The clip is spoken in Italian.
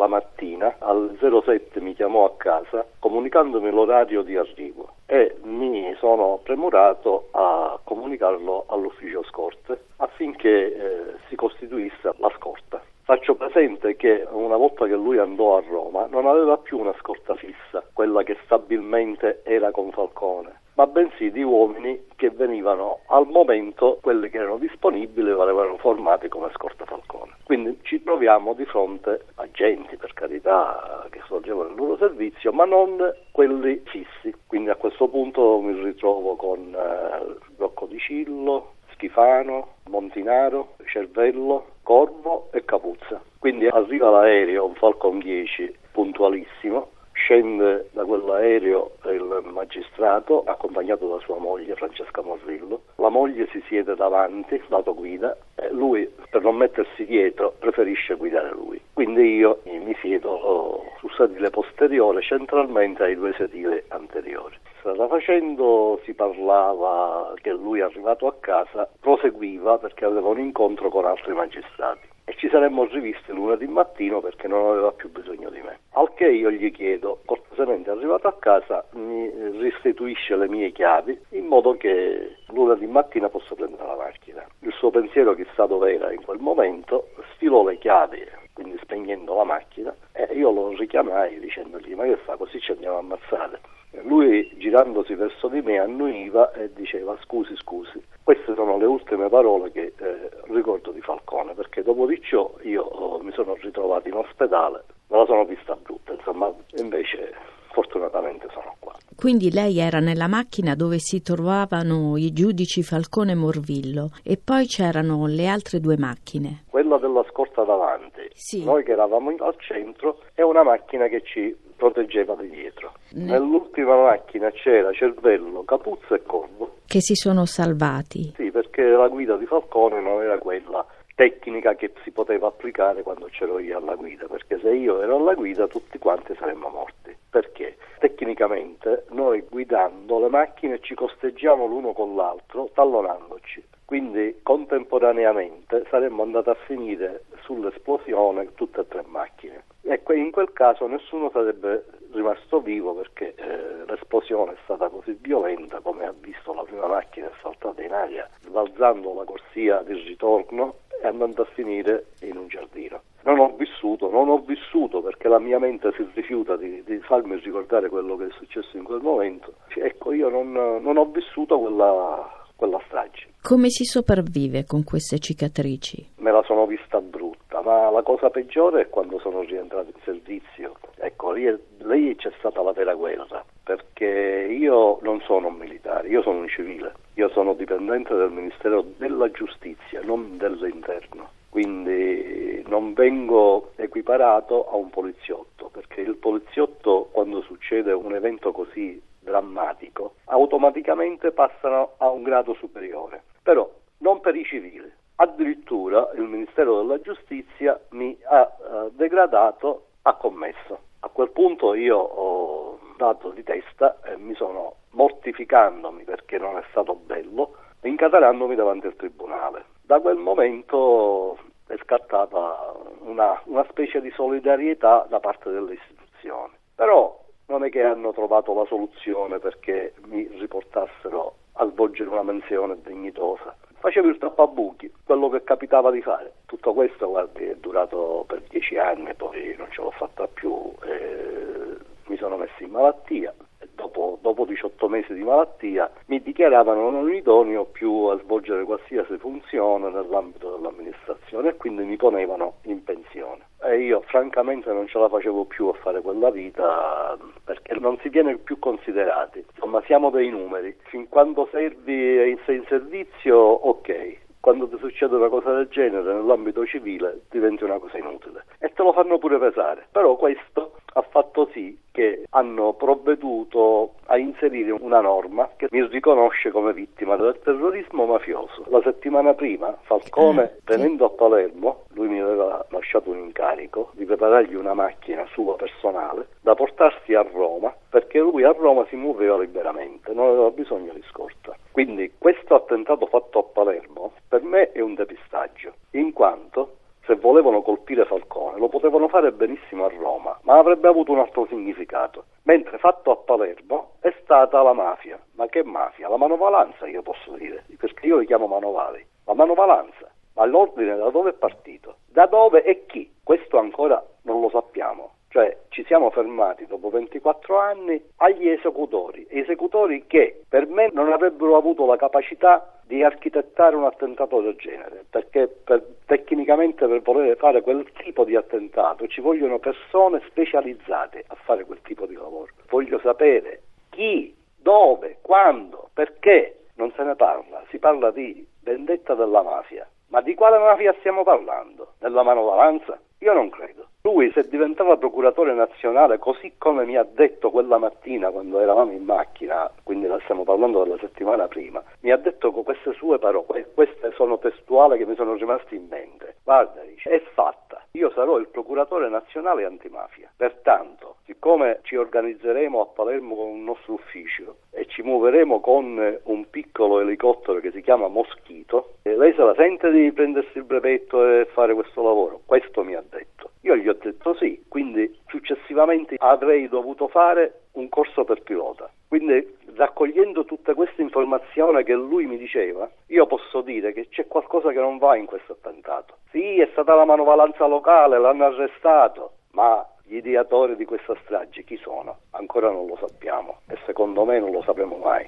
la mattina alle 07 mi chiamò a casa comunicandomi l'orario di arrivo e mi sono premurato a comunicarlo all'ufficio scorte affinché eh, si costituisse la scorta. Faccio presente che una volta che lui andò a Roma non aveva più una scorta fissa, quella che stabilmente era con Falcone ma bensì di uomini che venivano al momento, quelli che erano disponibili venivano formati come scorta Falcone. Quindi ci troviamo di fronte a gente, per carità, che svolgevano il loro servizio, ma non quelli fissi. Quindi a questo punto mi ritrovo con eh, Rocco di Cillo, Schifano, Montinaro, Cervello, Corvo e Capuzza. Quindi arriva l'aereo, un Falcon 10 puntualissimo, scende da quell'aereo il magistrato accompagnato da sua moglie Francesca Morrillo. La moglie si siede davanti, lato guida, e lui per non mettersi dietro preferisce guidare lui. Quindi io mi siedo oh, sul sedile posteriore centralmente ai due sedili anteriori. Strada facendo si parlava che lui arrivato a casa proseguiva perché aveva un incontro con altri magistrati e ci saremmo rivisti lunedì mattino perché non aveva più bisogno di me. Al che io gli chiedo, cortesemente arrivato a casa, mi restituisce le mie chiavi in modo che lunedì mattina possa prendere la macchina. Il suo pensiero chissà dove era in quel momento, sfilò le chiavi, quindi spegnendo la macchina, e io lo richiamai dicendogli ma che fa così ci andiamo a ammazzare. Lui girandosi verso di me annuiva e diceva scusi scusi. Queste sono le ultime parole che eh, ricordo di Falcone perché dopo di ciò io oh, mi sono ritrovato in ospedale, me la sono vista brutta, insomma invece fortunatamente sono qua. Quindi lei era nella macchina dove si trovavano i giudici Falcone e Morvillo e poi c'erano le altre due macchine. Quella della scorta davanti, sì. noi che eravamo al centro, è una macchina che ci proteggeva di dietro. Ne... Nell'ultima macchina c'era Cervello, Capuzzo e Corvo. Che si sono salvati. Sì, perché la guida di Falcone non era quella tecnica che si poteva applicare quando c'ero io alla guida, perché se io ero alla guida tutti quanti saremmo morti. Perché? Tecnicamente noi guidando le macchine ci costeggiamo l'uno con l'altro tallonandoci, quindi contemporaneamente saremmo andati a finire sull'esplosione tutte e tre macchine. E in quel caso nessuno sarebbe rimasto vivo perché eh, l'esplosione è stata così violenta come ha visto la prima macchina è saltata in aria, sbalzando la corsia di ritorno e andando a finire in un giardino. Non ho vissuto, non ho vissuto perché la mia mente si rifiuta di, di farmi ricordare quello che è successo in quel momento. Ecco, io non, non ho vissuto quella, quella strage. Come si sopravvive con queste cicatrici? Me la sono vista brutta, ma la cosa peggiore è quando sono rientrato in servizio. Ecco, lì, lì c'è stata la vera guerra, perché io non sono un militare, io sono un civile, io sono dipendente del Ministero della Giustizia, non dell'interno. Quindi non vengo equiparato a un poliziotto, perché il poliziotto quando succede un evento così drammatico automaticamente passano a un grado superiore, però non per i civili. Addirittura il Ministero della Giustizia mi ha eh, degradato a commesso. A quel punto io ho dato di testa e mi sono mortificandomi perché non è stato bello, incatarandomi davanti al tribunale. Da quel momento è scattata una, una specie di solidarietà da parte delle istituzioni. Però non è che hanno trovato la soluzione perché mi riportassero a svolgere una menzione dignitosa. Facevo il tappabuchi, quello che capitava di fare. Tutto questo guardi, è durato per dieci anni, poi non ce l'ho fatta più, eh, mi sono messo in malattia. Dopo, dopo, 18 mesi di malattia mi dichiaravano non idoneo più a svolgere qualsiasi funzione nell'ambito dell'amministrazione e quindi mi ponevano in pensione. E io francamente non ce la facevo più a fare quella vita perché non si viene più considerati. Insomma, siamo dei numeri. Fin quando servi e sei in servizio, ok. Quando ti succede una cosa del genere nell'ambito civile diventi una cosa inutile e te lo fanno pure pesare. Però questo ha fatto sì che hanno provveduto a inserire una norma che mi riconosce come vittima del terrorismo mafioso. La settimana prima Falcone, eh, venendo a Palermo, lui mi aveva lasciato un incarico di preparargli una macchina sua personale da portarsi a Roma perché lui a Roma si muoveva liberamente, non aveva bisogno di scorta. Quindi questo attentato fatto a Palermo per me è un depistaggio, in quanto volevano colpire Falcone lo potevano fare benissimo a Roma, ma avrebbe avuto un altro significato. Mentre fatto a Palermo è stata la mafia. Ma che mafia? La manovalanza io posso dire, perché io li chiamo manovali. La manovalanza. Ma l'ordine da dove è partito? Da dove e chi? Questo ancora non lo sappiamo. Cioè ci siamo fermati dopo 24 anni agli esecutori, esecutori che per me non avrebbero avuto la capacità di architettare un attentato del genere, perché per, tecnicamente per voler fare quel tipo di attentato ci vogliono persone specializzate a fare quel tipo di lavoro. Voglio sapere chi, dove, quando, perché non se ne parla, si parla di vendetta della mafia. Ma di quale mafia stiamo parlando? Della non credo. Lui se diventava procuratore nazionale, così come mi ha detto quella mattina quando eravamo in macchina, quindi stiamo parlando della settimana prima, mi ha detto con queste sue parole, queste sono testuali che mi sono rimaste in mente. Guarda, dice, è fatta. Io sarò il procuratore nazionale antimafia. Pertanto, siccome ci organizzeremo a Palermo con un nostro ufficio e ci muoveremo con un piccolo elicottero che si chiama Moschito, lei se la sente di prendersi il brevetto e fare questo lavoro? Questo mi ha detto. Io gli ho detto sì, quindi successivamente avrei dovuto fare un corso per pilota. Quindi raccogliendo tutte queste informazioni che lui mi diceva, io posso dire che c'è qualcosa che non va in questo attentato. Sì, è stata la manovalanza locale, l'hanno arrestato, ma gli ideatori di questa strage chi sono? Ancora non lo sappiamo e secondo me non lo sapremo mai.